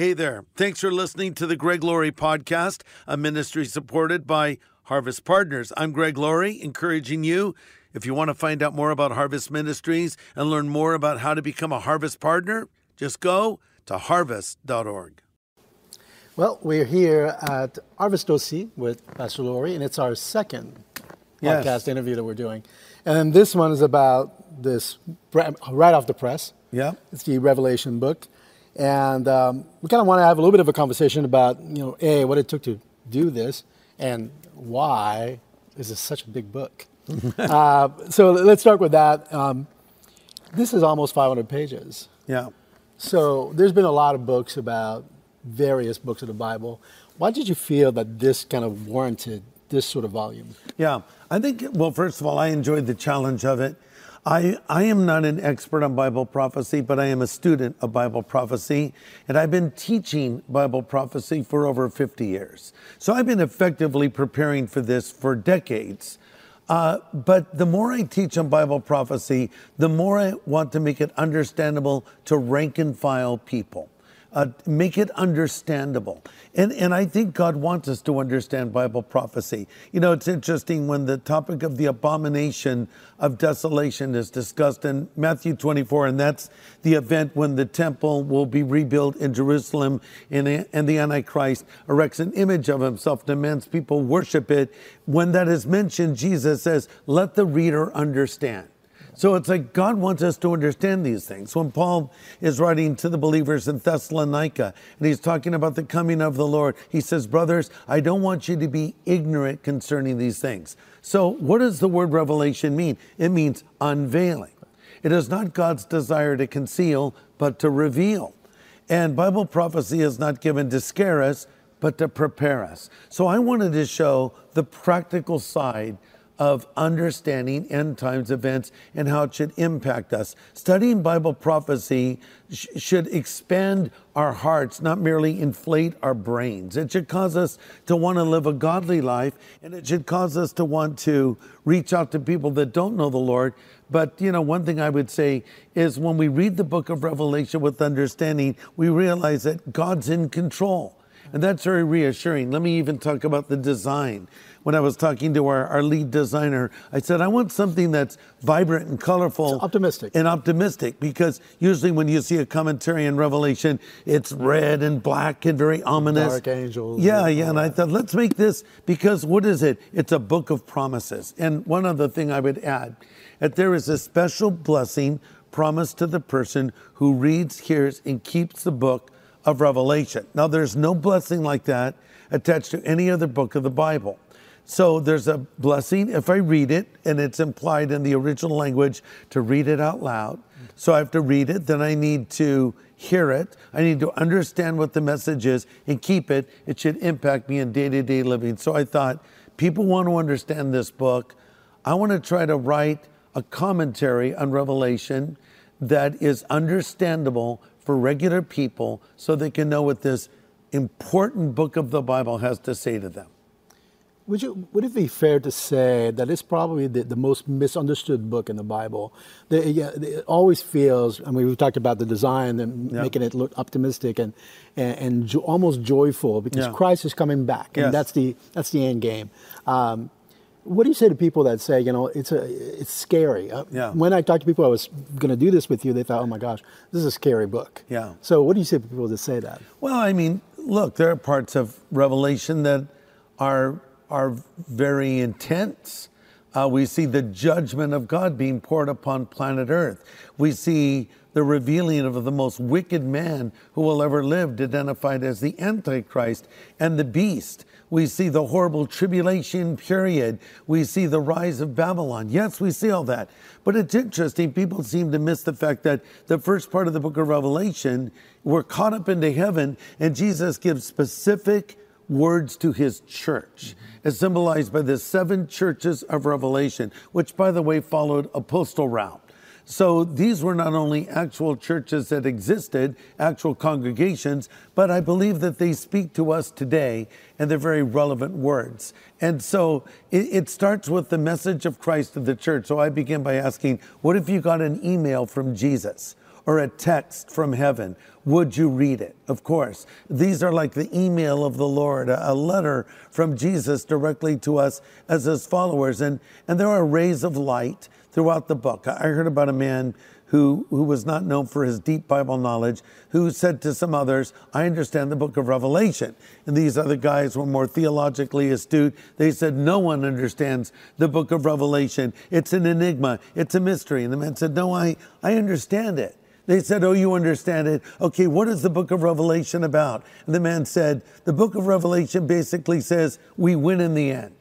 Hey there. Thanks for listening to the Greg Laurie podcast, a ministry supported by Harvest Partners. I'm Greg Laurie, encouraging you, if you want to find out more about Harvest Ministries and learn more about how to become a Harvest Partner, just go to harvest.org. Well, we're here at Harvest OC with Pastor Laurie, and it's our second Yes. podcast interview that we're doing. And this one is about this right off the press. Yeah. It's the Revelation book. And um, we kind of want to have a little bit of a conversation about, you know, A, what it took to do this, and why is this such a big book? uh, so let's start with that. Um, this is almost 500 pages. Yeah. So there's been a lot of books about various books of the Bible. Why did you feel that this kind of warranted this sort of volume? Yeah, I think, well, first of all, I enjoyed the challenge of it. I, I am not an expert on Bible prophecy, but I am a student of Bible prophecy, and I've been teaching Bible prophecy for over 50 years. So I've been effectively preparing for this for decades. Uh, but the more I teach on Bible prophecy, the more I want to make it understandable to rank and file people uh, make it understandable. And, and I think God wants us to understand Bible prophecy. You know, it's interesting when the topic of the abomination of desolation is discussed in Matthew 24, and that's the event when the temple will be rebuilt in Jerusalem and, and the Antichrist erects an image of himself, demands people worship it. When that is mentioned, Jesus says, Let the reader understand. So it's like God wants us to understand these things. When Paul is writing to the believers in Thessalonica and he's talking about the coming of the Lord, he says, Brothers, I don't want you to be ignorant concerning these things. So, what does the word revelation mean? It means unveiling. It is not God's desire to conceal, but to reveal. And Bible prophecy is not given to scare us, but to prepare us. So, I wanted to show the practical side of understanding end times events and how it should impact us. Studying Bible prophecy sh- should expand our hearts, not merely inflate our brains. It should cause us to want to live a godly life, and it should cause us to want to reach out to people that don't know the Lord. But, you know, one thing I would say is when we read the book of Revelation with understanding, we realize that God's in control. And that's very reassuring. Let me even talk about the design. When I was talking to our, our lead designer, I said, I want something that's vibrant and colorful. It's optimistic. And optimistic because usually when you see a commentary in Revelation, it's red and black and very ominous. Dark angels Yeah, and yeah. And I thought, let's make this because what is it? It's a book of promises. And one other thing I would add that there is a special blessing promised to the person who reads, hears, and keeps the book of Revelation. Now, there's no blessing like that attached to any other book of the Bible. So there's a blessing if I read it, and it's implied in the original language to read it out loud. So I have to read it, then I need to hear it. I need to understand what the message is and keep it. It should impact me in day to day living. So I thought, people want to understand this book. I want to try to write a commentary on Revelation that is understandable for regular people so they can know what this important book of the Bible has to say to them. Would, you, would it be fair to say that it's probably the, the most misunderstood book in the Bible? The, yeah, it always feels, I mean, we talked about the design and Yeah. making it look optimistic and, and, and jo- almost joyful because Yeah. Christ is coming back. And Yes. that's, the, that's the end game. Um, what do you say to people that say, you know, it's, a, it's scary? Uh, Yeah. When I talked to people, I was going to do this with you, they thought, oh my gosh, this is a scary book. Yeah. So what do you say to people that say that? Well, I mean, look, there are parts of Revelation that are are very intense. Uh, we see the judgment of God being poured upon planet Earth. We see the revealing of the most wicked man who will ever live, identified as the Antichrist and the beast. We see the horrible tribulation period. We see the rise of Babylon. Yes, we see all that. But it's interesting, people seem to miss the fact that the first part of the book of Revelation, we're caught up into heaven, and Jesus gives specific words to his church, mm-hmm. as symbolized by the seven churches of Revelation, which, by the way, followed a postal route. So these were not only actual churches that existed, actual congregations, but I believe that they speak to us today and they're very relevant words. And so it, it starts with the message of Christ to the church. So I begin by asking, what if you got an email from Jesus? or a text from heaven, would you read it? Of course. These are like the email of the Lord, a, letter from Jesus directly to us as his followers. And, and there are rays of light throughout the book. I heard about a man who, who was not known for his deep Bible knowledge, who said to some others, I understand the book of Revelation. And these other guys were more theologically astute. They said, No one understands the book of Revelation. It's an enigma, it's a mystery. And the man said, No, I, I understand it. They said, Oh, you understand it. Okay, what is the book of Revelation about? And the man said, The book of Revelation basically says, We win in the end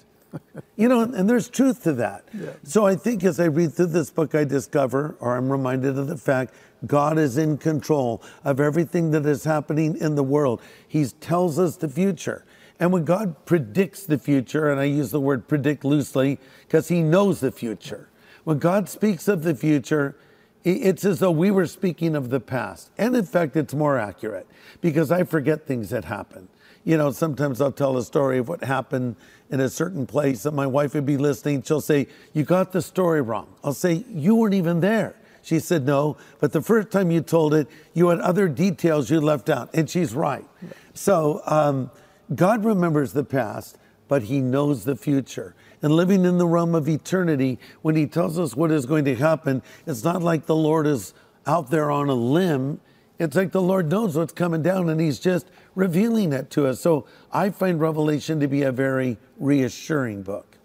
you know, and there's truth to that. Yeah. So I think as I read through this book, I discover, or I'm reminded of the fact, God is in control of everything that is happening in the world. He tells us the future. And when God predicts the future, and I use the word predict loosely because He knows the future, when God speaks of the future, it's as though we were speaking of the past. And in fact, it's more accurate because I forget things that happen. You know, sometimes I'll tell a story of what happened in a certain place and my wife would be listening. She'll say, You got the story wrong. I'll say, You weren't even there. She said, No, but the first time you told it, you had other details you left out. And she's right. So um, God remembers the past, but He knows the future. And living in the realm of eternity, when He tells us what is going to happen, it's not like the Lord is out there on a limb. It's like the Lord knows what's coming down and He's just revealing it to us. So I find Revelation to be a very reassuring book.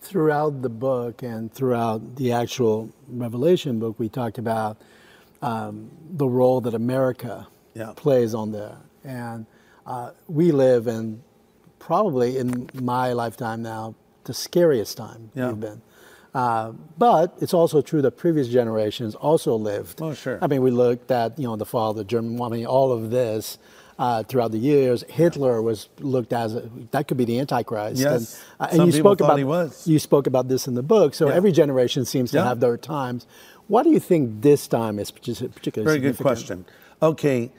Throughout the book and throughout the actual Revelation book, we talked about um, the role that America yeah. plays on there. And uh, we live in probably in my lifetime now the scariest time yeah. we've been. Uh, but it's also true that previous generations also lived. Oh, sure. I mean, we looked at you know the fall of the German, I mean, all of this uh, throughout the years. Hitler was looked as a, that could be the Antichrist. Yes. And, uh, and Some you spoke about he was. you spoke about this in the book. So yeah. every generation seems to yeah. have their times. Why do you think this time is particularly Very good question. Okay,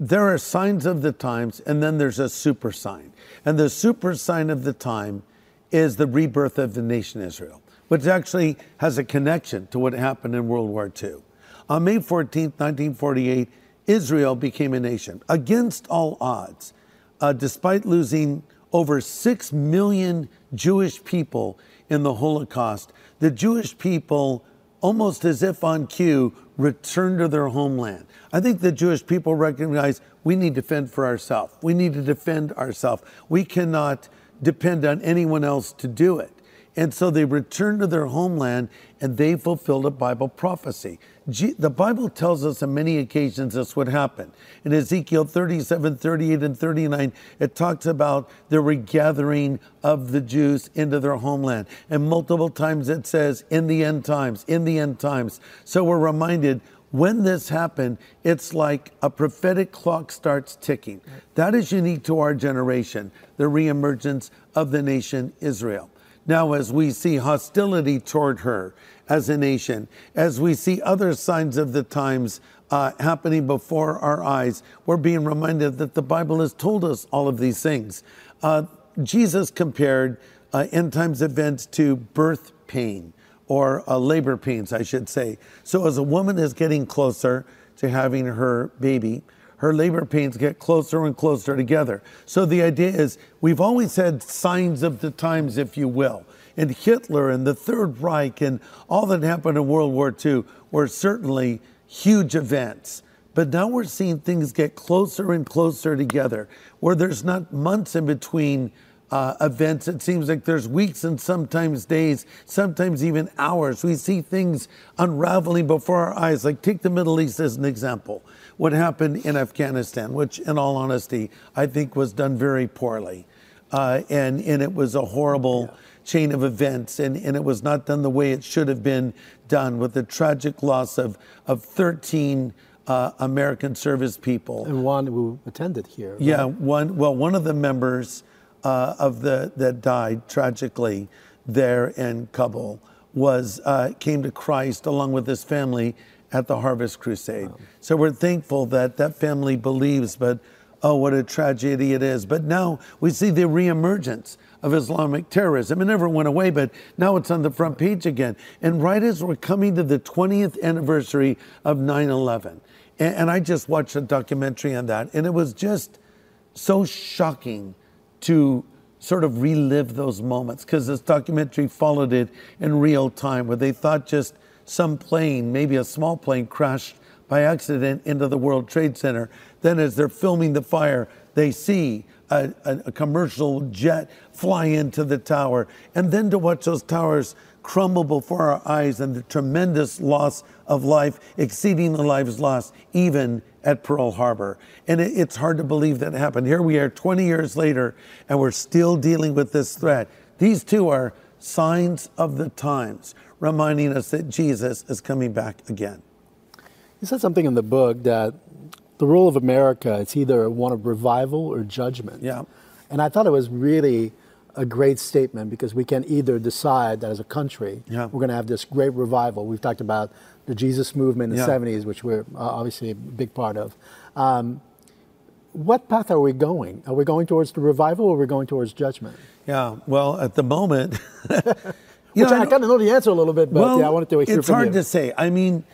there are signs of the times, and then there's a super sign. And the super sign of the time is the rebirth of the nation Israel which actually has a connection to what happened in World War II. On May 14, 1948, Israel became a nation against all odds, uh, despite losing over 6 million Jewish people in the Holocaust. The Jewish people, almost as if on cue, returned to their homeland. I think the Jewish people recognize we need to fend for ourselves. We need to defend ourselves. We cannot depend on anyone else to do it. And so they returned to their homeland and they fulfilled a Bible prophecy. the Bible tells us on many occasions this would happen. In Ezekiel 37, 38, and 39, it talks about the regathering of the Jews into their homeland. And multiple times it says, in the end times, in the end times. So we're reminded when this happened, it's like a prophetic clock starts ticking. That is unique to our generation, the reemergence of the nation Israel. Now, as we see hostility toward her as a nation, as we see other signs of the times uh, happening before our eyes, we're being reminded that the Bible has told us all of these things. Uh, Jesus compared uh, end times events to birth pain or uh, labor pains, I should say. So, as a woman is getting closer to having her baby, her labor pains get closer and closer together. So the idea is we've always had signs of the times, if you will. And Hitler and the Third Reich and all that happened in World War II were certainly huge events. But now we're seeing things get closer and closer together, where there's not months in between uh, events. It seems like there's weeks and sometimes days, sometimes even hours. We see things unraveling before our eyes. Like take the Middle East as an example. What happened in Afghanistan, which, in all honesty, I think was done very poorly, uh, and and it was a horrible. Yeah. Chain of events, and, and it was not done the way it should have been done, with the tragic loss of of 13 uh, American service people. And one who attended here. Right? Yeah, one. Well, one of the members uh, of the that died tragically there in Kabul was uh, came to Christ along with his family at the Harvest Crusade. Wow. So we're thankful that that family believes, but oh, what a tragedy it is. But now we see the reemergence of Islamic terrorism. It never went away, but now it's on the front page again. And right as we're coming to the 20th anniversary of 9 11, and, and I just watched a documentary on that, and it was just so shocking to sort of relive those moments because this documentary followed it in real time where they thought just some plane, maybe a small plane, crashed by accident into the World Trade Center. Then, as they're filming the fire, they see a, a, a, commercial jet fly into the tower. And then to watch those towers crumble before our eyes and the tremendous loss of life exceeding the lives lost, even at Pearl Harbor. And it, it's hard to believe that happened. Here we are 20 years later, and we're still dealing with this threat. These two are signs of the times, reminding us that Jesus is coming back again. You said something in the book that the role of America is either one of revival or judgment. Yeah. And I thought it was really a great statement because we can either decide that as a country yeah. we're going to have this great revival. We've talked about the Jesus movement in the yeah. 70s, which we're uh, obviously a big part of. Um, what path are we going? Are we going towards the revival or are we going towards judgment? Yeah, well, at the moment, Which know, I, I kind of know the answer a little bit, but well, yeah, I wanted to hear It's hard you. to say. I mean,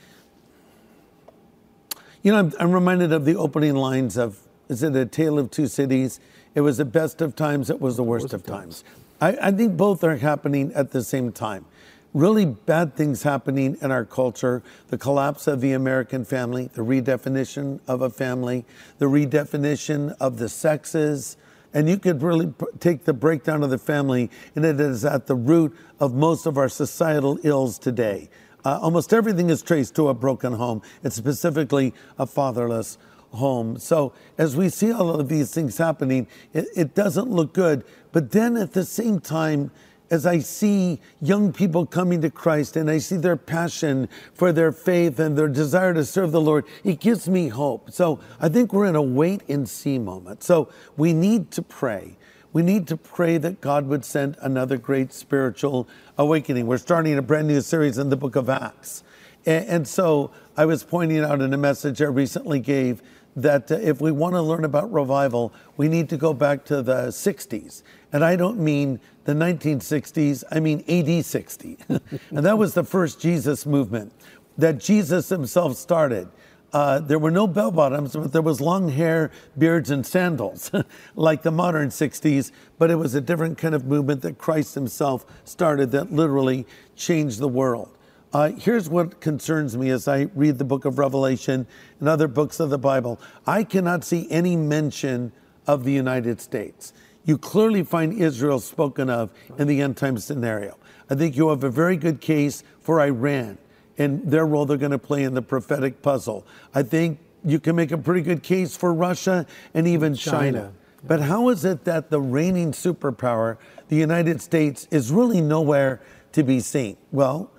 you know, I'm, I'm reminded of the opening lines of, is it A Tale of Two Cities? It was the best of times, it was the worst, worst of times. times. I, I think both are happening at the same time really bad things happening in our culture the collapse of the American family, the redefinition of a family, the redefinition of the sexes. And you could really take the breakdown of the family, and it is at the root of most of our societal ills today. Uh, almost everything is traced to a broken home, and specifically a fatherless home. So, as we see all of these things happening, it, it doesn't look good. But then at the same time, as I see young people coming to Christ and I see their passion for their faith and their desire to serve the Lord, it gives me hope. So I think we're in a wait and see moment. So we need to pray. We need to pray that God would send another great spiritual awakening. We're starting a brand new series in the book of Acts. And, so I was pointing out in a message I recently gave that uh, if we want to learn about revival, we need to go back to the 60s. And I don't mean the 1960s, I mean AD 60. and that was the first Jesus movement that Jesus himself started. Uh, there were no bell bottoms, but there was long hair, beards, and sandals, like the modern 60s. But it was a different kind of movement that Christ himself started that literally changed the world. Uh, here's what concerns me as I read the book of Revelation and other books of the Bible. I cannot see any mention of the United States. You clearly find Israel spoken of in the end time scenario. I think you have a very good case for Iran and their role they're going to play in the prophetic puzzle. I think you can make a pretty good case for Russia and even China. China. But how is it that the reigning superpower, the United States, is really nowhere to be seen? Well,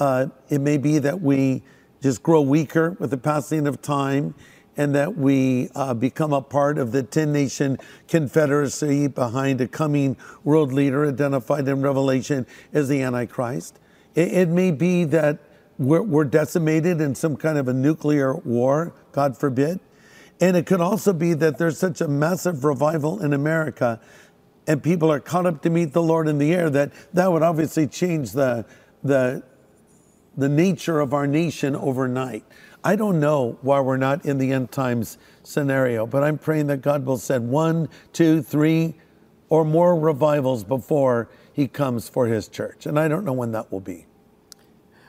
uh, it may be that we just grow weaker with the passing of time and that we uh, become a part of the 10 nation confederacy behind a coming world leader identified in Revelation as the Antichrist. It, it may be that we're, we're, decimated in some kind of a nuclear war, God forbid. And it could also be that there's such a massive revival in America and people are caught up to meet the Lord in the air that that would obviously change the, the, the nature of our nation overnight. I don't know why we're not in the end times scenario, but I'm praying that God will send one, two, three, or more revivals before He comes for His church. And I don't know when that will be.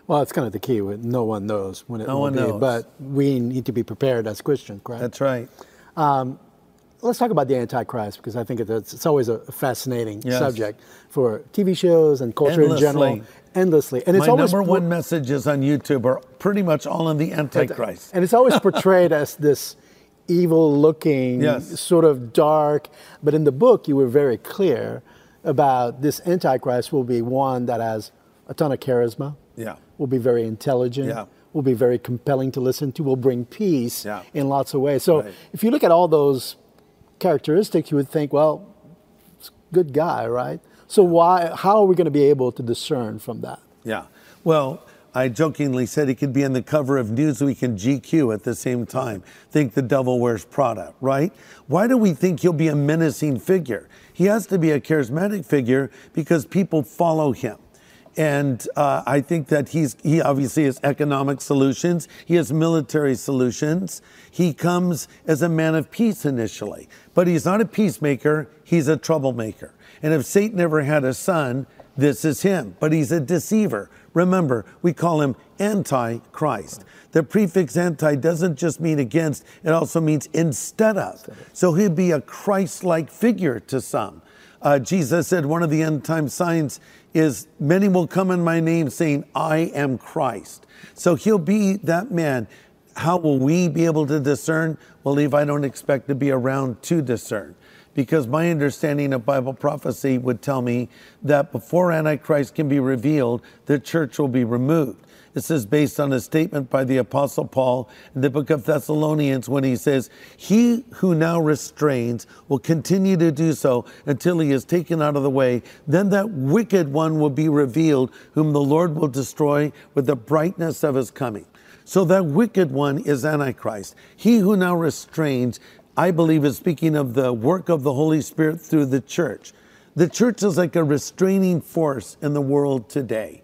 Well, that's kind of the key. No one knows when it no will one be, knows. but we need to be prepared as Christians, correct? That's right. Um, let's talk about the Antichrist because I think it's, it's always a fascinating yes. subject for TV shows and culture Endlessly. in general endlessly. And it's My always number one messages on YouTube are pretty much all on the Antichrist. And it's always portrayed as this evil looking, yes. sort of dark. But in the book, you were very clear about this Antichrist will be one that has a ton of charisma. Yeah. Will be very intelligent. Yeah. Will be very compelling to listen to. Will bring peace yeah. in lots of ways. So right. if you look at all those characteristics, you would think, well, good guy, right? So why? How are we going to be able to discern from that? Yeah. Well, I jokingly said he could be on the cover of Newsweek and GQ at the same time. Think the devil wears Prada, right? Why do we think he'll be a menacing figure? He has to be a charismatic figure because people follow him. And uh, I think that he's he obviously has economic solutions. He has military solutions. He comes as a man of peace initially, but he's not a peacemaker. He's a troublemaker. And if Satan ever had a son, this is him. But he's a deceiver. Remember, we call him anti-Christ. The prefix anti doesn't just mean against; it also means instead of. So he'd be a Christ-like figure to some. Uh, Jesus said one of the end time signs is many will come in my name saying, I am Christ. So he'll be that man. How will we be able to discern? Well, Yves, I don't expect to be around to discern because my understanding of Bible prophecy would tell me that before Antichrist can be revealed, the church will be removed. This is based on a statement by the Apostle Paul in the book of Thessalonians when he says, He who now restrains will continue to do so until he is taken out of the way. Then that wicked one will be revealed, whom the Lord will destroy with the brightness of his coming. So that wicked one is Antichrist. He who now restrains, I believe, is speaking of the work of the Holy Spirit through the church. The church is like a restraining force in the world today.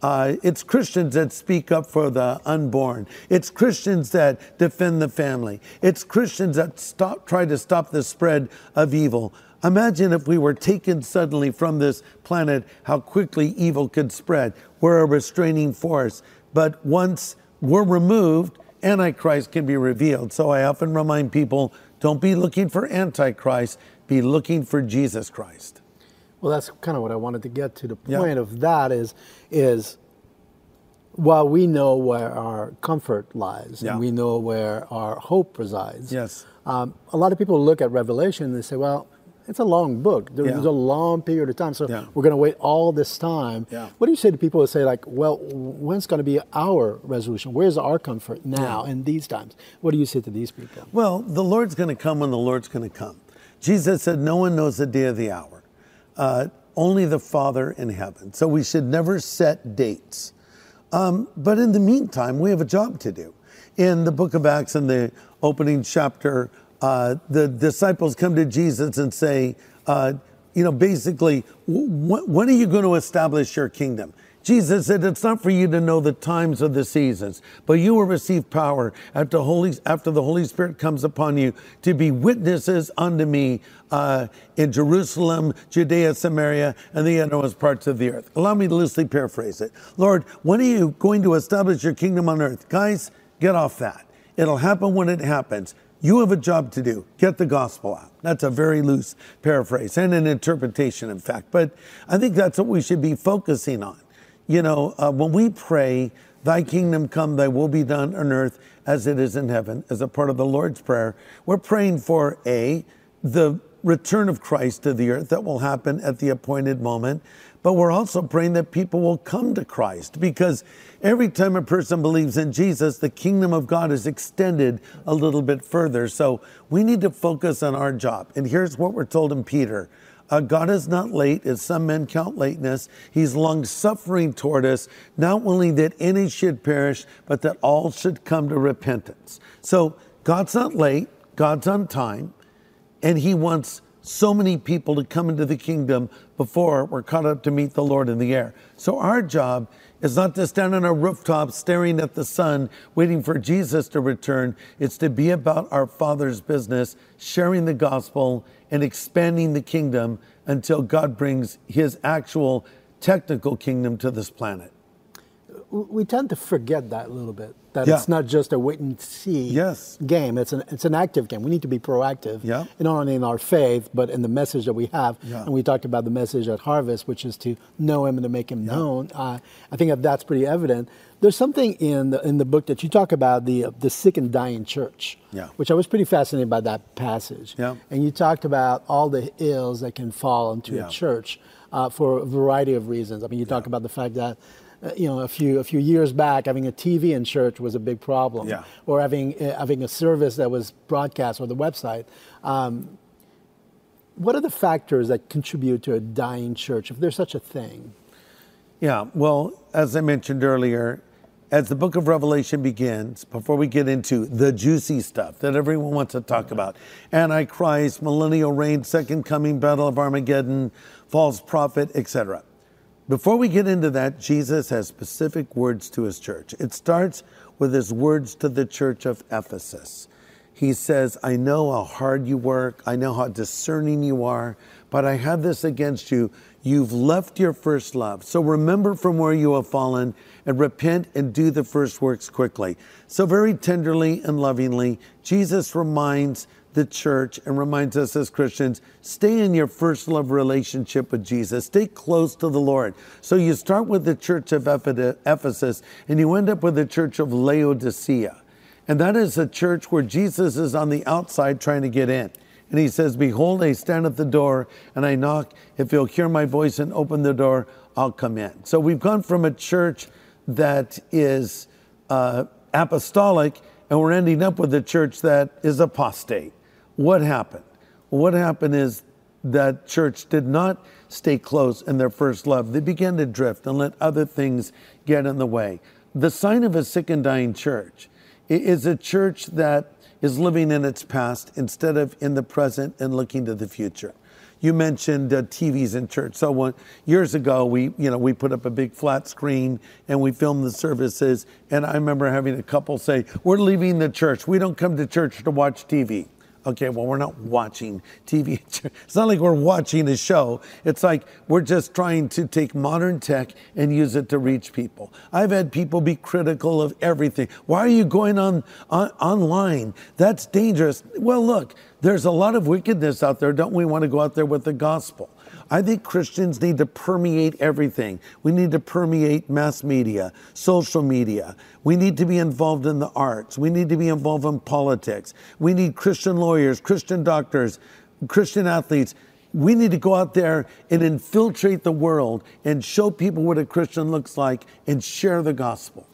Uh, it's Christians that speak up for the unborn. It's Christians that defend the family. It's Christians that stop, try to stop the spread of evil. Imagine if we were taken suddenly from this planet, how quickly evil could spread. We're a restraining force. But once we're removed, Antichrist can be revealed. So I often remind people don't be looking for Antichrist, be looking for Jesus Christ. Well, that's kind of what I wanted to get to. The point yeah. of that is, is while we know where our comfort lies yeah. and we know where our hope resides, yes. Um, a lot of people look at Revelation and they say, well, it's a long book. There's yeah. a long period of time. So yeah. we're going to wait all this time. Yeah. What do you say to people who say, like, well, when's going to be our resolution? Where's our comfort now in these times? What do you say to these people? Well, the Lord's going to come when the Lord's going to come. Jesus said, no one knows the day or the hour uh, only the Father in heaven. So we should never set dates. Um, but in the meantime, we have a job to do. In the book of Acts, in the opening chapter, uh, the disciples come to Jesus and say, uh, you know, basically, when are you going to establish your kingdom? Jesus said, It's not for you to know the times or the seasons, but you will receive power after, Holy, after the Holy Spirit comes upon you to be witnesses unto me uh, in Jerusalem, Judea, Samaria, and the uttermost parts of the earth. Allow me to loosely paraphrase it. Lord, when are you going to establish your kingdom on earth? Guys, get off that. It'll happen when it happens. You have a job to do. Get the gospel out. That's a very loose paraphrase and an interpretation, in fact. But I think that's what we should be focusing on. You know, uh, when we pray, Thy kingdom come, Thy will be done on earth as it is in heaven, as a part of the Lord's Prayer, we're praying for A, the return of Christ to the earth that will happen at the appointed moment. But we're also praying that people will come to Christ because every time a person believes in Jesus, the kingdom of God is extended a little bit further. So we need to focus on our job. And here's what we're told in Peter uh, God is not late, as some men count lateness. He's long suffering toward us, not willing that any should perish, but that all should come to repentance. So God's not late, God's on time, and He wants so many people to come into the kingdom before we're caught up to meet the Lord in the air. So our job is not to stand on a rooftop staring at the sun, waiting for Jesus to return. It's to be about our Father's business, sharing the gospel and expanding the kingdom until God brings his actual technical kingdom to this planet. We tend to forget that a little bit. That yeah. it's not just a wait and see yes. game. It's an it's an active game. We need to be proactive. Yeah. Not only in our faith, but in the message that we have. Yeah. And we talked about the message at Harvest, which is to know Him and to make Him yeah. known. Uh, I think that that's pretty evident. There's something in the, in the book that you talk about the uh, the sick and dying church, yeah. which I was pretty fascinated by that passage. Yeah. And you talked about all the ills that can fall into a church uh, for a variety of reasons. I mean, you talk about the fact that uh, you know, a few a few years back, having a TV in church was a big problem, yeah. or having uh, having a service that was broadcast or the website. Um, what are the factors that contribute to a dying church, if there's such a thing? Yeah, well, as I mentioned earlier, as the book of Revelation begins, before we get into the juicy stuff that everyone wants to talk about Antichrist, millennial reign, second coming, battle of Armageddon, false prophet, etc. Before we get into that, Jesus has specific words to his church. It starts with his words to the church of Ephesus. He says, I know how hard you work, I know how discerning you are, but I have this against you. You've left your first love. So remember from where you have fallen and repent and do the first works quickly. So, very tenderly and lovingly, Jesus reminds the church and reminds us as Christians stay in your first love relationship with Jesus. Stay close to the Lord. So you start with the church of Ephesus and you end up with the church of Laodicea. And that is a church where Jesus is on the outside trying to get in. And he says, Behold, I stand at the door and I knock. If you'll hear my voice and open the door, I'll come in. So we've gone from a church that is uh, apostolic and we're ending up with a church that is apostate. What happened? What happened is that church did not stay close in their first love. They began to drift and let other things get in the way. The sign of a sick and dying church is a church that is living in its past instead of in the present and looking to the future. You mentioned uh, TVs in church. So one, years ago, we you know we put up a big flat screen and we filmed the services. And I remember having a couple say, "We're leaving the church. We don't come to church to watch TV." Okay, well, we're not watching TV. It's not like we're watching a show. It's like we're just trying to take modern tech and use it to reach people. I've had people be critical of everything. Why are you going on, on online? That's dangerous. Well, look, there's a lot of wickedness out there. Don't we want to go out there with the gospel? I think Christians need to permeate everything. We need to permeate mass media, social media. We need to be involved in the arts. We need to be involved in politics. We need Christian lawyers, Christian doctors, Christian athletes. We need to go out there and infiltrate the world and show people what a Christian looks like and share the gospel.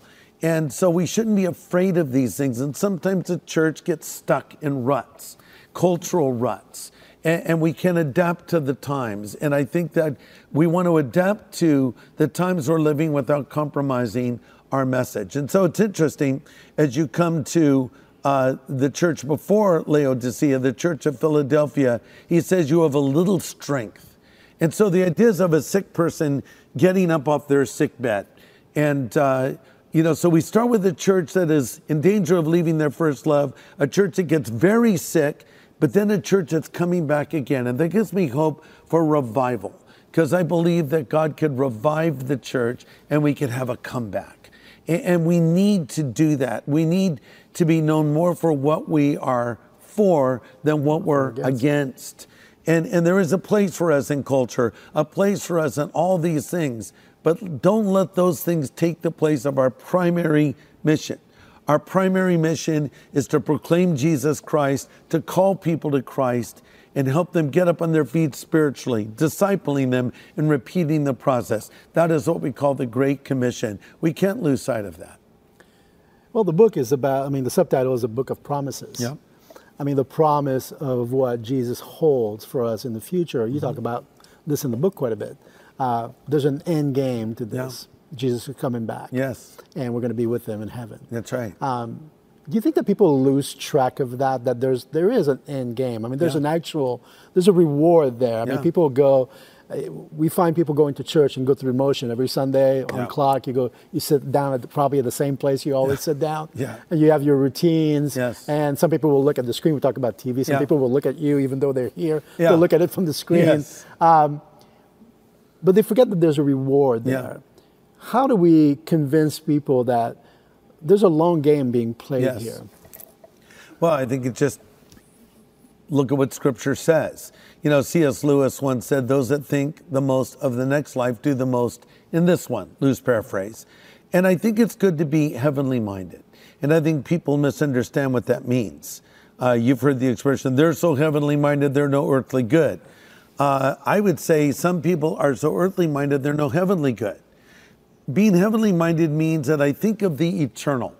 And so we shouldn't be afraid of these things. And sometimes the church gets stuck in ruts, cultural ruts and, and we can adapt to the times. And I think that we want to adapt to the times we're living without compromising our message. And so it's interesting as you come to uh, the church before Laodicea, the church of Philadelphia, he says, You have a little strength. And so the ideas of a sick person getting up off their sick bed. And, uh, you know, so we start with a church that is in danger of leaving their first love, a church that gets very sick, but then a church that's coming back again. And that gives me hope for revival because I believe that God could revive the church and we could have a comeback. And we need to do that. We need to be known more for what we are for than what we're against. against. And, and there is a place for us in culture, a place for us in all these things. But don't let those things take the place of our primary mission. Our primary mission is to proclaim Jesus Christ, to call people to Christ, and help them get up on their feet spiritually, discipling them and repeating the process. That is what we call the Great Commission. We can't lose sight of that. Well, the book is about, I mean, the subtitle is a book of promises. Yeah. I mean, the promise of what Jesus holds for us in the future. You mm-hmm. talk about this in the book quite a bit. Uh, there's an end game to this. Yeah. Jesus is coming back. Yes. And we're going to be with them in heaven. That's right. Um, do you think that people lose track of that? That there's there is an end game. I mean, there's yeah. an actual there's a reward there. I yeah. mean, people go. Uh, we find people going to church and go through motion every Sunday on yeah. clock. You go, you sit down at the, probably at the same place you always sit down. Yeah. And you have your routines. Yes. And some people will look at the screen. We talk about TV. Some people will look at you even though they're here. Yeah. They'll look at it from the screen. Yes. Um, but they forget that there's a reward there how do we convince people that there's a long game being played yes. here? Well, I think it just look at what Scripture says. You know, C.S. Lewis once said, "Those that think the most of the next life do the most in this one." Loose paraphrase. And I think it's good to be heavenly minded. And I think people misunderstand what that means. Uh, you've heard the expression, they're so heavenly minded, they're no earthly good. Uh, I would say some people are so earthly minded, they're no heavenly good being heavenly minded means that I think of the eternal.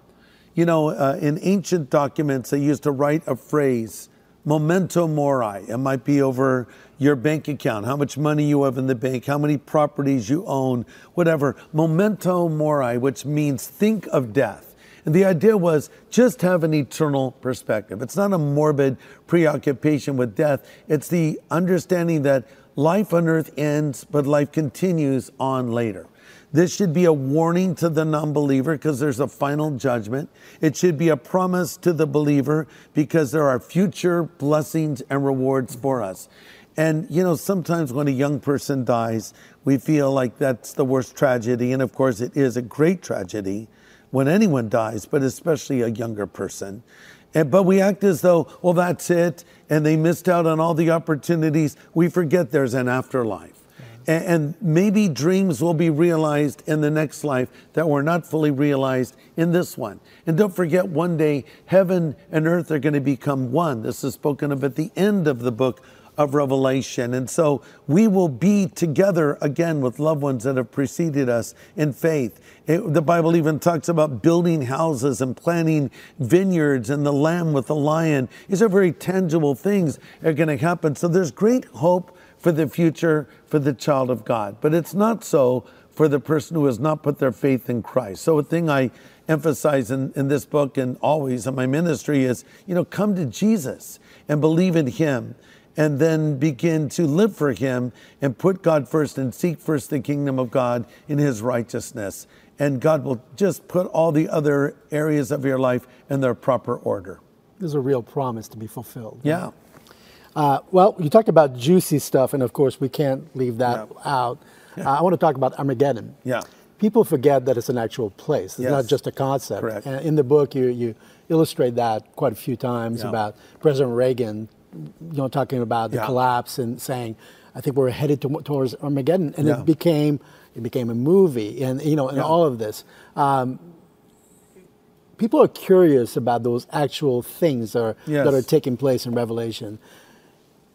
You know, uh, in ancient documents, they used to write a phrase memento mori. It might be over your bank account, how much money you have in the bank, how many properties you own, whatever. Memento mori, which means think of death. And the idea was just have an eternal perspective. It's not a morbid preoccupation with death, it's the understanding that life on earth ends, but life continues on later. This should be a warning to the non believer because there's a final judgment. It should be a promise to the believer because there are future blessings and rewards for us. And, you know, sometimes when a young person dies, we feel like that's the worst tragedy. And of course, it is a great tragedy when anyone dies, but especially a younger person. And, but we act as though, well, that's it, and they missed out on all the opportunities. We forget there's an afterlife. And, maybe dreams will be realized in the next life that were not fully realized in this one. And don't forget, one day heaven and earth are going to become one. This is spoken of at the end of the book of Revelation. And so we will be together again with loved ones that have preceded us in faith. It, the Bible even talks about building houses and planting vineyards and the lamb with the lion. These are very tangible things that are going to happen. So there's great hope for the future for the child of God. But it's not so for the person who has not put their faith in Christ. So a thing I emphasize in, in this book and always in my ministry is, you know, come to Jesus and believe in him and then begin to live for him and put God first and seek first the kingdom of God in his righteousness. And God will just put all the other areas of your life in their proper order. There's a real promise to be fulfilled. Yeah. Uh, well, you talked about juicy stuff, and of course, we can't leave that yeah. out. Yeah. Uh, I want to talk about Armageddon. Yeah. People forget that it's an actual place. It's yes. not just a concept. Correct. And in the book, you, you illustrate that quite a few times yeah. about President Reagan, you know, talking about the collapse and saying, "I think we're headed to, towards Armageddon," and it became it became a movie, and you know, and all of this. Um, people are curious about those actual things that are, yes. that are taking place in Revelation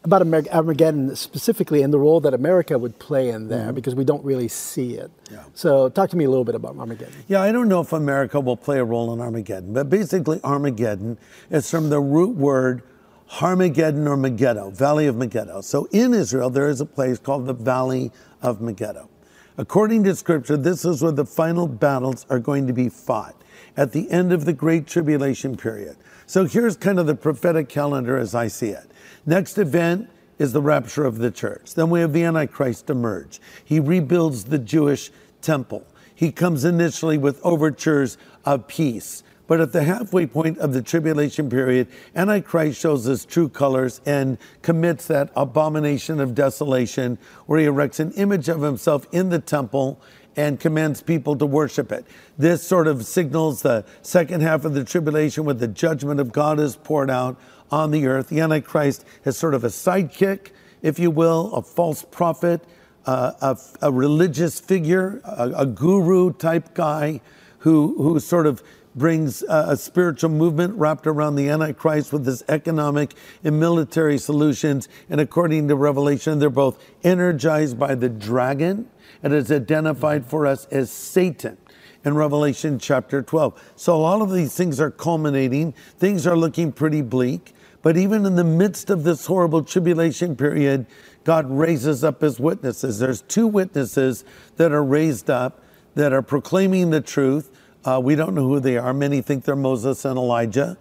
about Armageddon specifically and the role that America would play in there mm-hmm. because we don't really see it. Yeah. So, talk to me a little bit about Armageddon. Yeah, I don't know if America will play a role in Armageddon, but basically, Armageddon is from the root word Harmageddon or Megiddo, Valley of Megiddo. So, in Israel, there is a place called the Valley of Megiddo. According to Scripture, this is where the final battles are going to be fought at the end of the Great Tribulation period. So, here's kind of the prophetic calendar as I see it. Next event is the rapture of the church. Then we have the Antichrist emerge. He rebuilds the Jewish temple. He comes initially with overtures of peace. But at the halfway point of the tribulation period, Antichrist shows his true colors and commits that abomination of desolation where he erects an image of himself in the temple and commands people to worship it. This sort of signals the second half of the tribulation where the judgment of God is poured out on the earth. The Antichrist is sort of a sidekick, if you will, a false prophet, uh, a, a, religious figure, a, a, guru type guy who, who sort of brings a, a spiritual movement wrapped around the Antichrist with his economic and military solutions. And according to Revelation, they're both energized by the dragon and is identified for us as Satan in Revelation chapter 12. So all of these things are culminating. Things are looking pretty bleak. But even in the midst of this horrible tribulation period, God raises up his witnesses. There's two witnesses that are raised up that are proclaiming the truth. Uh, we don't know who they are. Many think they're Moses and Elijah.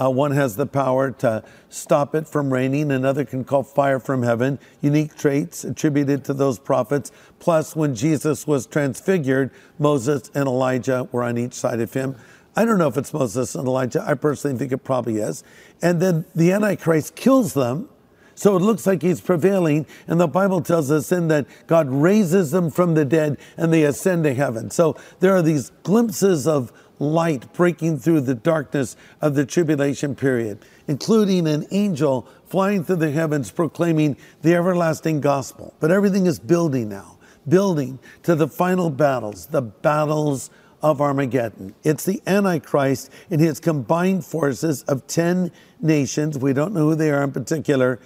Uh, one has the power to stop it from raining, another can call fire from heaven. Unique traits attributed to those prophets. Plus, when Jesus was transfigured, Moses and Elijah were on each side of him. I don't know if it's Moses and Elijah. I personally think it probably is. And then the Antichrist kills them. So it looks like he's prevailing. And the Bible tells us then that God raises them from the dead and they ascend to heaven. So there are these glimpses of light breaking through the darkness of the tribulation period, including an angel flying through the heavens proclaiming the everlasting gospel. But everything is building now, building to the final battles, the battles of Armageddon. It's the Antichrist and his combined forces of 10 nations, we don't know who they are in particular,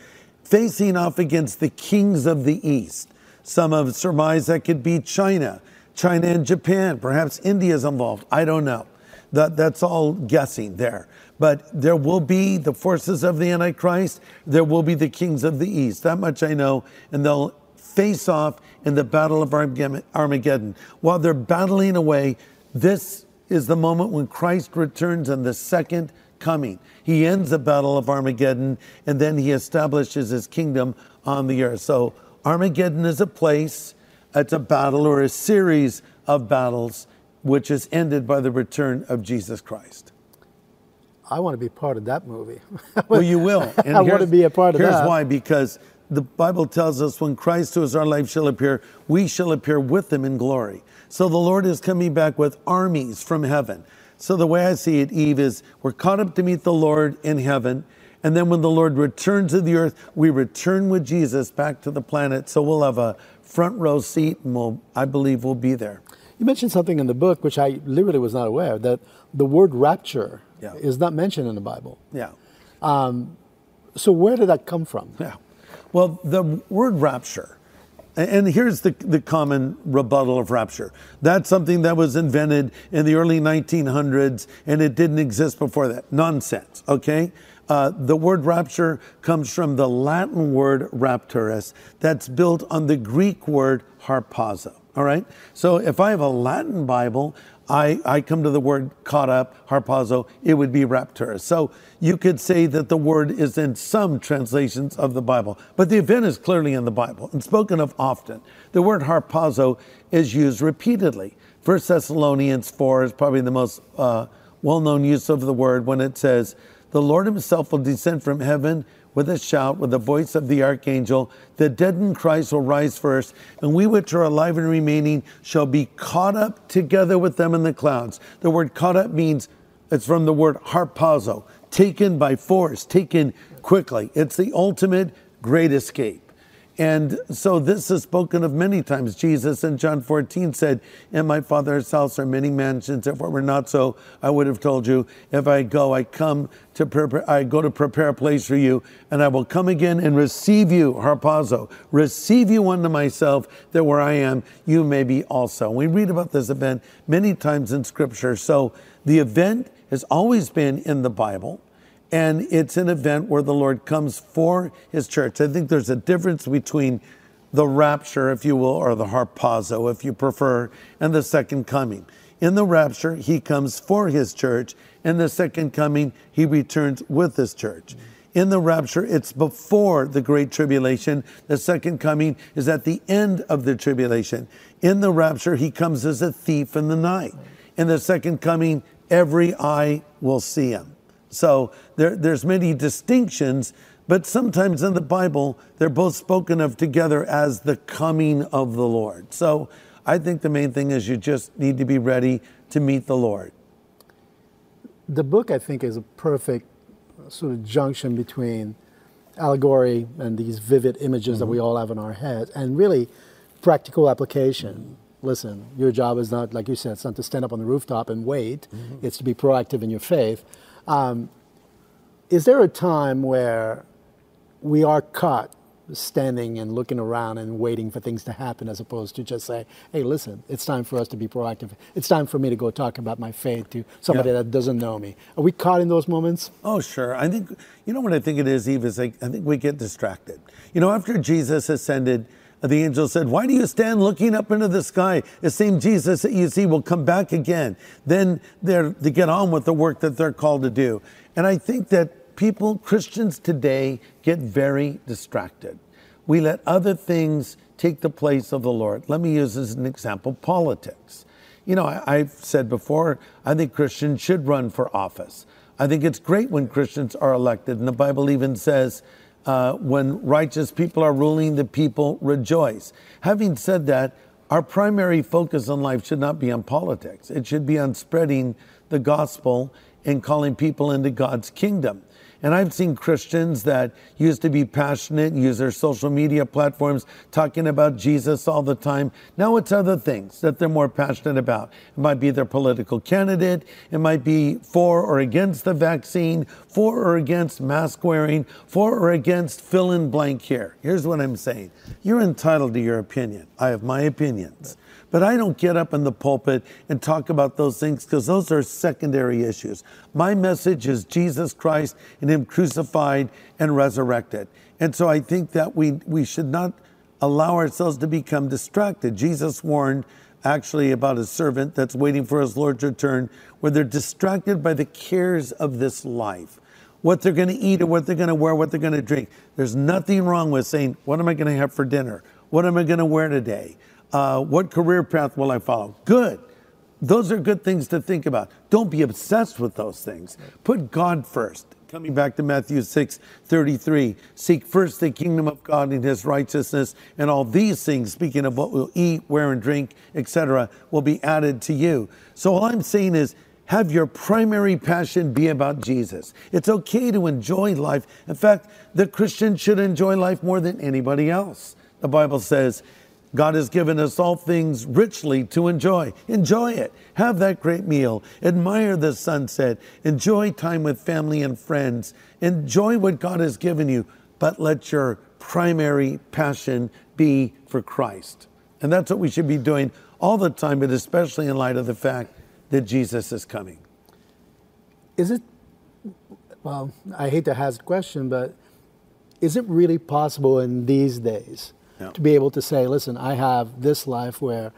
facing off against the kings of the East. Some have surmised that could be China, China and Japan, perhaps India is involved. I don't know. That, that's all guessing there. But there will be the forces of the Antichrist, there will be the kings of the East. That much I know. And they'll face off in the battle of Armageddon. While they're battling away, this is the moment when Christ returns in the second coming. He ends the battle of Armageddon and then he establishes his kingdom on the earth. So Armageddon is a place, it's a battle or a series of battles which is ended by the return of Jesus Christ. I want to be part of that movie. well, you will. And I want to be a part of here's that. Here's why because the Bible tells us when Christ, who is our life, shall appear, we shall appear with him in glory. So the Lord is coming back with armies from heaven. So the way I see it, Yves, is we're caught up to meet the Lord in heaven. And then when the Lord returns to the earth, we return with Jesus back to the planet. So we'll have a front row seat and we'll, I believe we'll be there. You mentioned something in the book which I literally was not aware that the word rapture yeah. is not mentioned in the Bible. Yeah. Um, so where did that come from? Yeah. Well, the word rapture, and here's the, the common rebuttal of rapture. That's something that was invented in the early 1900s and it didn't exist before that. Nonsense, okay? Uh, the word rapture comes from the Latin word rapturus that's built on the Greek word harpazo. All right? So if I have a Latin Bible, I, I come to the word caught up, harpazo, it would be rapturus. So you could say that the word is in some translations of the Bible, but the event is clearly in the Bible and spoken of often. The word harpazo is used repeatedly. First Thessalonians 4 is probably the most uh, well known use of the word when it says, The Lord Himself will descend from heaven with a shout, with the voice of the archangel. The dead in Christ will rise first, and we which are alive and remaining shall be caught up together with them in the clouds. The word caught up means it's from the word harpazo, taken by force, taken quickly. It's the ultimate great escape. And so this is spoken of many times. Jesus in John 14 said, In my Father's house are many mansions. If it were not so, I would have told you. If I go, I come to prepare, I go to prepare a place for you, and I will come again and receive you, harpazo, receive you unto myself, that where I am, you may be also. We read about this event many times in Scripture. So the event has always been in the Bible. And it's an event where the Lord comes for his church. I think there's a difference between the rapture, if you will, or the harpazo, if you prefer, and the second coming. In the rapture, he comes for his church. In the second coming, he returns with his church. In the rapture, it's before the great tribulation. The second coming is at the end of the tribulation. In the rapture, he comes as a thief in the night. In the second coming, every eye will see him. So there, there's many distinctions, but sometimes in the Bible, they're both spoken of together as the coming of the Lord. So I think the main thing is you just need to be ready to meet the Lord. The book, I think, is a perfect sort of junction between allegory and these vivid images mm-hmm. that we all have in our heads and really practical application. Listen, your job is not, like you said, it's not to stand up on the rooftop and wait, mm-hmm. it's to be proactive in your faith. Um, is there a time where we are caught standing and looking around and waiting for things to happen as opposed to just say, hey, listen, it's time for us to be proactive. It's time for me to go talk about my faith to somebody yeah. that doesn't know me. Are we caught in those moments? Oh, sure. I think, you know what I think it is, Yves, is like, I think we get distracted. You know, after Jesus ascended, the angel said, Why do you stand looking up into the sky? The same Jesus that you see will come back again. Then they're to get on with the work that they're called to do. And I think that people, Christians today, get very distracted. We let other things take the place of the Lord. Let me use as an example politics. You know, I, have said before, I think Christians should run for office. I think it's great when Christians are elected. And the Bible even says, uh, when righteous people are ruling, the people rejoice. Having said that, our primary focus in life should not be on politics. It should be on spreading the gospel and calling people into God's kingdom. And I've seen Christians that used to be passionate, use their social media platforms talking about Jesus all the time. Now it's other things that they're more passionate about. It might be their political candidate, it might be for or against the vaccine, for or against mask wearing, for or against fill in blank here. Here's what I'm saying you're entitled to your opinion. I have my opinions. But I don't get up in the pulpit and talk about those things because those are secondary issues. My message is Jesus Christ and Him crucified and resurrected. And so I think that we, we should not allow ourselves to become distracted. Jesus warned actually about a servant that's waiting for his Lord's return, where they're distracted by the cares of this life what they're going to eat or what they're going to wear, what they're going to drink. There's nothing wrong with saying, What am I going to have for dinner? What am I going to wear today? Uh, what career path will I follow? Good. Those are good things to think about. Don't be obsessed with those things. Put God first. Coming back to Matthew 6 33, seek first the kingdom of God and his righteousness, and all these things, speaking of what we'll eat, wear, and drink, etc., will be added to you. So, all I'm saying is, have your primary passion be about Jesus. It's okay to enjoy life. In fact, the Christian should enjoy life more than anybody else. The Bible says, God has given us all things richly to enjoy. Enjoy it. Have that great meal. Admire the sunset. Enjoy time with family and friends. Enjoy what God has given you, but let your primary passion be for Christ. And that's what we should be doing all the time, but especially in light of the fact that Jesus is coming. Is it, well, I hate to ask the question, but is it really possible in these days yeah. to be able to say, listen, I have this life where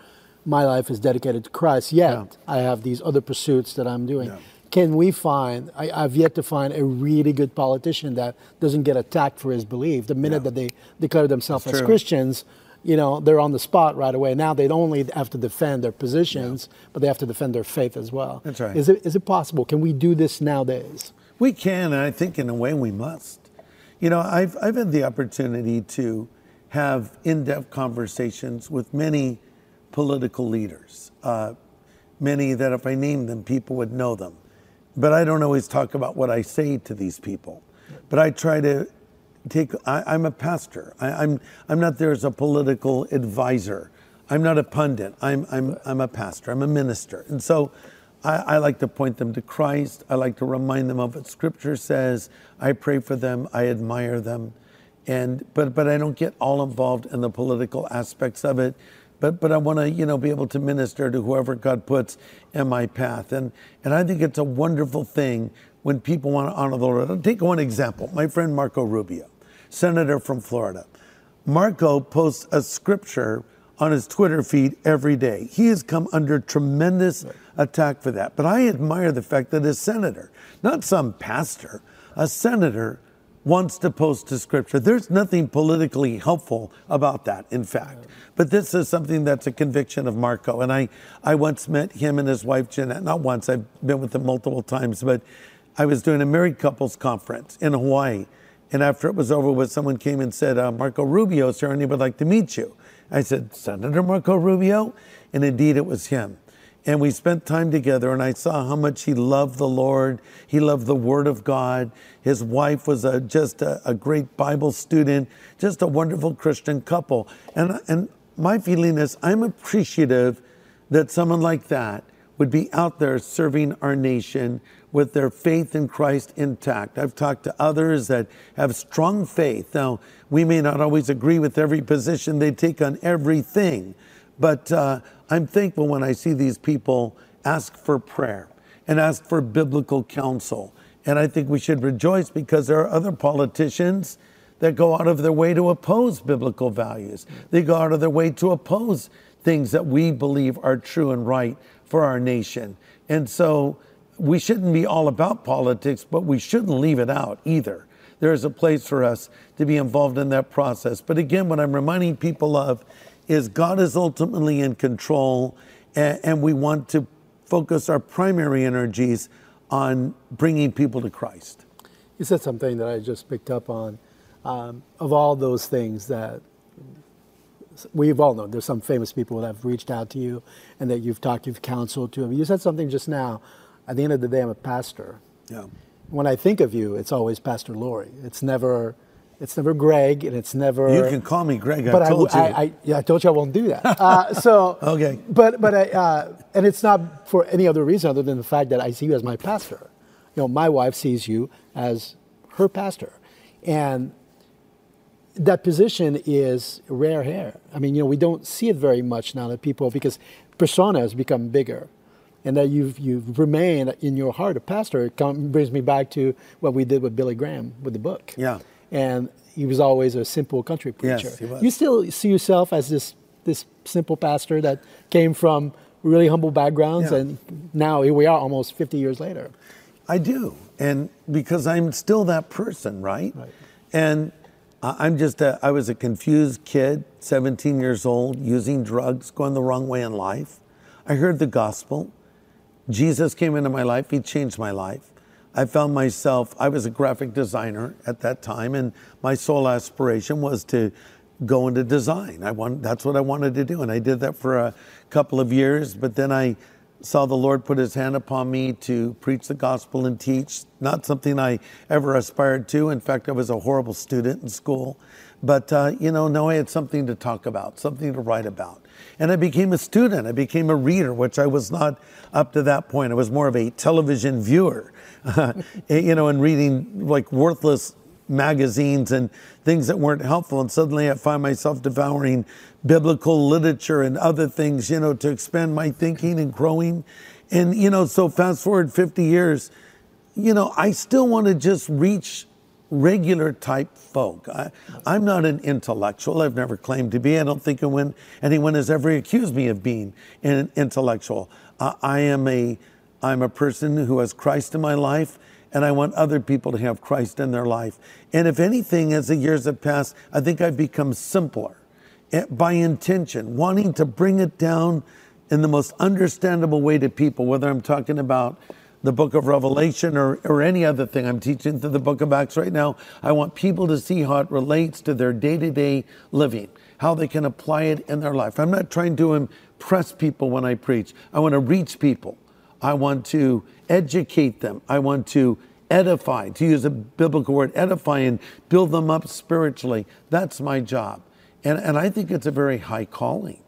my life is dedicated to Christ, yet yeah. I have these other pursuits that I'm doing? Yeah. Can we find, I, have yet to find a really good politician that doesn't get attacked for his belief. The minute that they declare themselves That's as true. Christians, you know, they're on the spot right away. Now they don't only have to defend their positions, but they have to defend their faith as well. That's right. Is it, is it possible? Can we do this nowadays? We can, and I think in a way we must. You know, I've, I've had the opportunity to have in depth conversations with many political leaders, uh, many that if I named them, people would know them. But I don't always talk about what I say to these people. But I try to take, I, am a pastor. I, I'm, I'm not there as a political advisor. I'm not a pundit. I'm, I'm, I'm a pastor. I'm a minister. And so I, I like to point them to Christ. I like to remind them of what Scripture says. I pray for them. I admire them. And, but, but I don't get all involved in the political aspects of it. But, but I want to, you know, be able to minister to whoever God puts in my path. And, and I think it's a wonderful thing when people want to honor the Lord. I'll take one example. My friend Marco Rubio senator from Florida. Marco posts a scripture on his Twitter feed every day. He has come under tremendous attack for that. But I admire the fact that a senator, not some pastor, a senator wants to post to scripture. There's nothing politically helpful about that, in fact. But this is something that's a conviction of Marco. And I, I once met him and his wife, Jeanette, not once, I've been with them multiple times, but I was doing a married couples conference in Hawaii. And after it was over with, someone came and said, uh, Marco Rubio, sir, and would like to meet you. I said, Senator Marco Rubio? And indeed, it was him. And we spent time together, and I saw how much he loved the Lord. He loved the Word of God. His wife was a, just a, a great Bible student, just a wonderful Christian couple. And, and my feeling is, I'm appreciative that someone like that would be out there serving our nation with their faith in Christ intact. I've talked to others that have strong faith. Now, we may not always agree with every position they take on everything, but uh, I'm thankful when I see these people ask for prayer and ask for biblical counsel. And I think we should rejoice because there are other politicians that go out of their way to oppose biblical values. They go out of their way to oppose things that we believe are true and right for our nation. And so we shouldn't be all about politics, but we shouldn't leave it out either. There is a place for us to be involved in that process. But again, what I'm reminding people of is God is ultimately in control, and, and we want to focus our primary energies on bringing people to Christ. You said something that I just picked up on. Um, of all those things that we've all known, there's some famous people that have reached out to you and that you've talked, you've counseled to. You said something just now at the end of the day, I'm a pastor. Yeah. When I think of you, it's always Pastor Laurie. It's never, it's never Greg, and it's never. You can call me Greg. I but told I, you. I, I, yeah, I told you I won't do that. Uh, so. okay. But but I, uh, and it's not for any other reason other than the fact that I see you as my pastor. You know, my wife sees you as her pastor, and that position is rare hair. I mean, you know, we don't see it very much now that people because persona has become bigger, and that you've you've remained in your heart a pastor. It brings me back to what we did with Billy Graham with the book. Yeah. And he was always a simple country preacher. Yes, he was. You still see yourself as this this simple pastor that came from really humble backgrounds, Yeah. and now here we are, almost 50 years later. I do, and because I'm still that person, right? Right. And I'm just a, I was a confused kid, 17 years old, using drugs, going the wrong way in life. I heard the gospel. Jesus came into my life. He changed my life. I found myself, I was a graphic designer at that time, and my sole aspiration was to go into design. I want, that's what I wanted to do. And I did that for a couple of years, but then I saw the Lord put his hand upon me to preach the gospel and teach. Not something I ever aspired to. In fact, I was a horrible student in school. But, uh, you know, now I had something to talk about, something to write about. And I became a student. I became a reader, which I was not up to that point. I was more of a television viewer, you know, and reading like worthless magazines and things that weren't helpful. And suddenly I find myself devouring biblical literature and other things, you know, to expand my thinking and growing. And, you know, so fast forward 50 years, you know, I still want to just reach regular type folk. I, I'm not an intellectual. I've never claimed to be. I don't think anyone, has ever accused me of being an intellectual. I am a, I'm a person who has Christ in my life, and I want other people to have Christ in their life. And if anything, as the years have passed, I think I've become simpler eh, by intention, wanting to bring it down in the most understandable way to people, whether I'm talking about the book of Revelation or, or any other thing. I'm teaching through the book of Acts right now. I want people to see how it relates to their day to day living, how they can apply it in their life. I'm not trying to impress people when I preach, I want to reach people. I want to educate them. I want to edify, to use a biblical word, edify and build them up spiritually. That's my job. And, and I think it's a very high calling.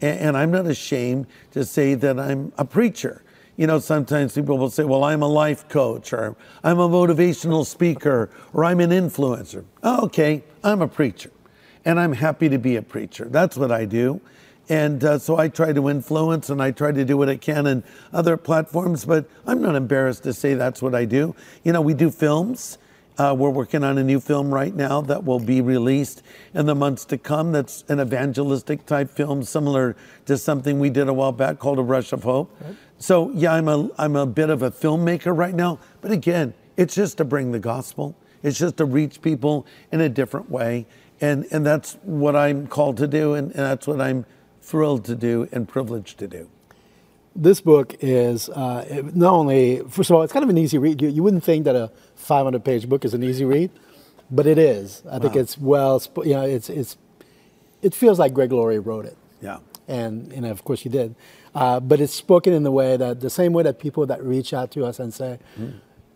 And, and I'm not ashamed to say that I'm a preacher. You know, sometimes people will say, well, I'm a life coach, or I'm a motivational speaker, or I'm an influencer. Okay, I'm a preacher. And I'm happy to be a preacher. That's what I do. And uh, so I try to influence and I try to do what I can in other platforms, but I'm not embarrassed to say that's what I do. You know, we do films. Uh, we're working on a new film right now that will be released in the months to come. That's an evangelistic type film, similar to something we did a while back called A Rush of Hope. So, yeah, I'm a, I'm a bit of a filmmaker right now, but again, it's just to bring the gospel, it's just to reach people in a different way. And, and that's what I'm called to do, and, and that's what I'm thrilled to do and privileged to do. This book is uh, not only, first of all, it's kind of an easy read. You, you wouldn't think that a 500 page book is an easy read, but it is. I think it's well, you know, it's, it's, it feels like Greg Laurie wrote it. Yeah. and and of course you did. Uh, but it's spoken in the way that the same way that people that reach out to us and say,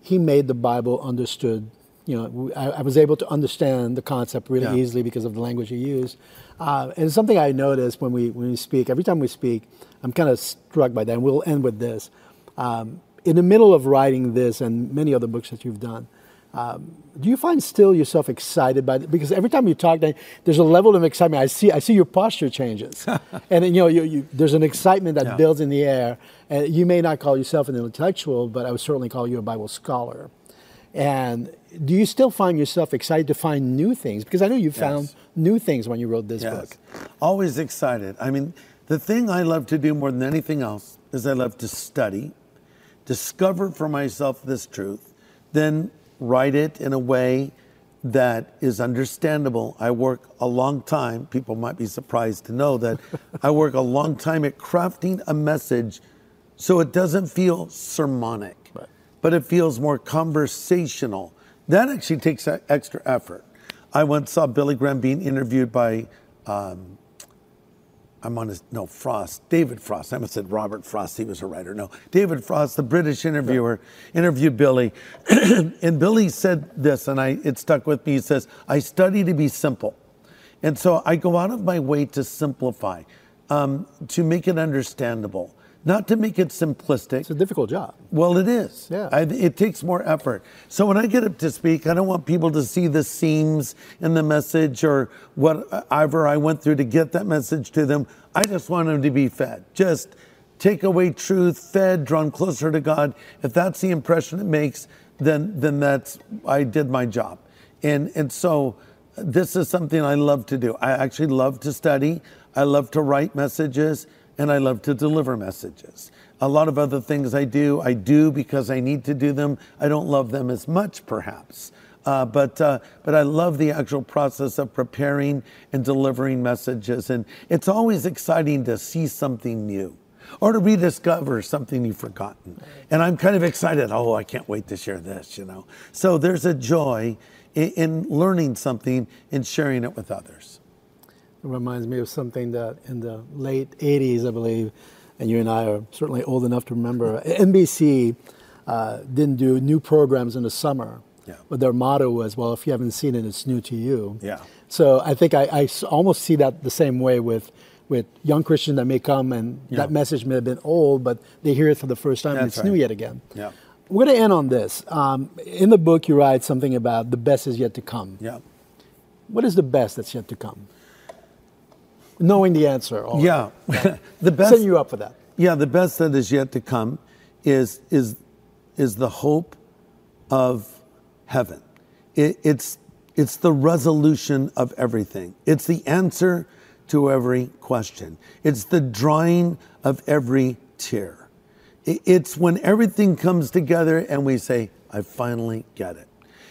he made the Bible understood. You know, I was able to understand the concept really Yeah. easily because of the language he used. Uh, and it's something I notice when we when we speak. Every time we speak, I'm kind of struck by that. And we'll end with this. Um, in the middle of writing this and many other books that you've done, um, do you find still yourself excited by it? Because every time you talk, there's a level of excitement. I see, I see your posture changes, and you know, you, you, there's an excitement that Yeah. builds in the air. And you may not call yourself an intellectual, but I would certainly call you a Bible scholar. And do you still find yourself excited to find new things? Because I know you found Yes. new things when you wrote this Yes. book. Always excited. I mean, the thing I love to do more than anything else is I love to study, discover for myself this truth, then write it in a way that is understandable. I work a long time. People might be surprised to know that I work a long time at crafting a message so it doesn't feel sermonic, Right. but it feels more conversational. That actually takes extra effort. I once saw Billy Graham being interviewed by um, I'm on his, no, Frost, David Frost. I almost said Robert Frost, he was a writer. No, David Frost, the British interviewer, interviewed Billy. and Billy said this, and I, it stuck with me. He says, I study to be simple. And so I go out of my way to simplify, um, to make it understandable, not to make it simplistic. It's a difficult job. Well, it is. Yeah. I, it takes more effort. So when I get up to speak, I don't want people to see the seams in the message or whatever I went through to get that message to them. I just want them to be fed. Just take away truth, fed, drawn closer to God. If that's the impression it makes, then then that's I did my job. And and so this is something I love to do. I actually love to study. I love to write messages and I love to deliver messages. A lot of other things I do, I do because I need to do them. I don't love them as much, perhaps. Uh, but uh, but I love the actual process of preparing and delivering messages, and it's always exciting to see something new or to rediscover something you've forgotten. And I'm kind of excited. Oh, I can't wait to share this, you know. So there's a joy in, in learning something and sharing it with others. It reminds me of something that in the late 80s, I believe, and you and I are certainly old enough to remember, NBC uh, didn't do new programs in the summer. Yeah. But their motto was, well, if you haven't seen it, it's new to you. Yeah. So I think I, I almost see that the same way with with young Christians that may come and Yeah. that message may have been old, but they hear it for the first time and That's it's new yet again. Yeah. We're going to end on this. Um, in the book, you write something about the best is yet to come. Yeah. What is the best that's yet to come? Knowing the answer. or Yeah. the best Setting you up for that. Yeah, the best that is yet to come is is is the hope of heaven. It, it's it's the resolution of everything. It's the answer to every question. It's the drying of every tear. It- It's when everything comes together and we say, "I finally get it."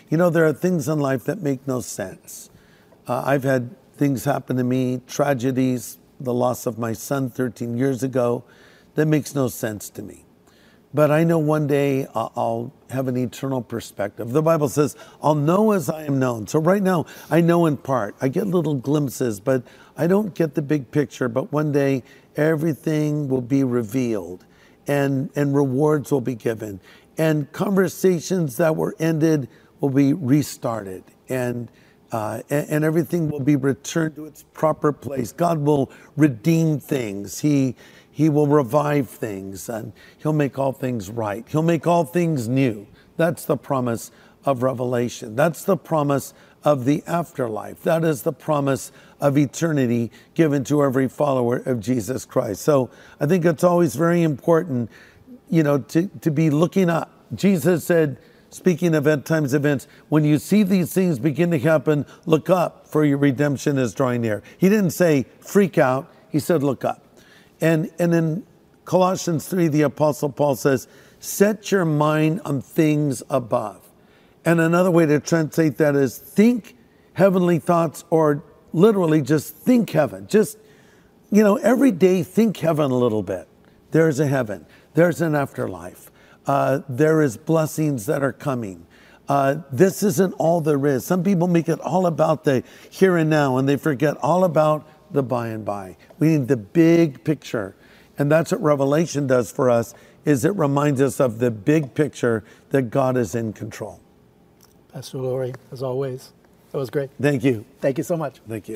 You know, there are things in life that make no sense. Uh, I've had things happen to me, tragedies, the loss of my son 13 years ago, that makes no sense to me. But I know one day I'll have an eternal perspective. The Bible says, I'll know as I am known. So right now, I know in part. I get little glimpses, but I don't get the big picture. But one day, everything will be revealed and, and rewards will be given. And conversations that were ended will be restarted. And uh, and, and everything will be returned to its proper place. God will redeem things. He He will revive things, and He'll make all things right. He'll make all things new. That's the promise of Revelation. That's the promise of the afterlife. That is the promise of eternity given to every follower of Jesus Christ. So I think it's always very important, you know, to, to be looking up. Jesus said, Speaking of end times events, when you see these things begin to happen, look up, for your redemption is drawing near. He didn't say freak out, he said look up. And, and in Colossians 3, the Apostle Paul says, set your mind on things above. And another way to translate that is think heavenly thoughts, or literally just think heaven. Just, you know, every day think heaven a little bit. There's a heaven, there's an afterlife, uh, there is blessings that are coming. Uh, this isn't all there is. Some people make it all about the here and now, and they forget all about the by and by. We need the big picture, and that's what Revelation does for us. Is it reminds us of the big picture that God is in control. Pastor Laurie, as always, that was great. Thank you. Thank you so much. Thank you.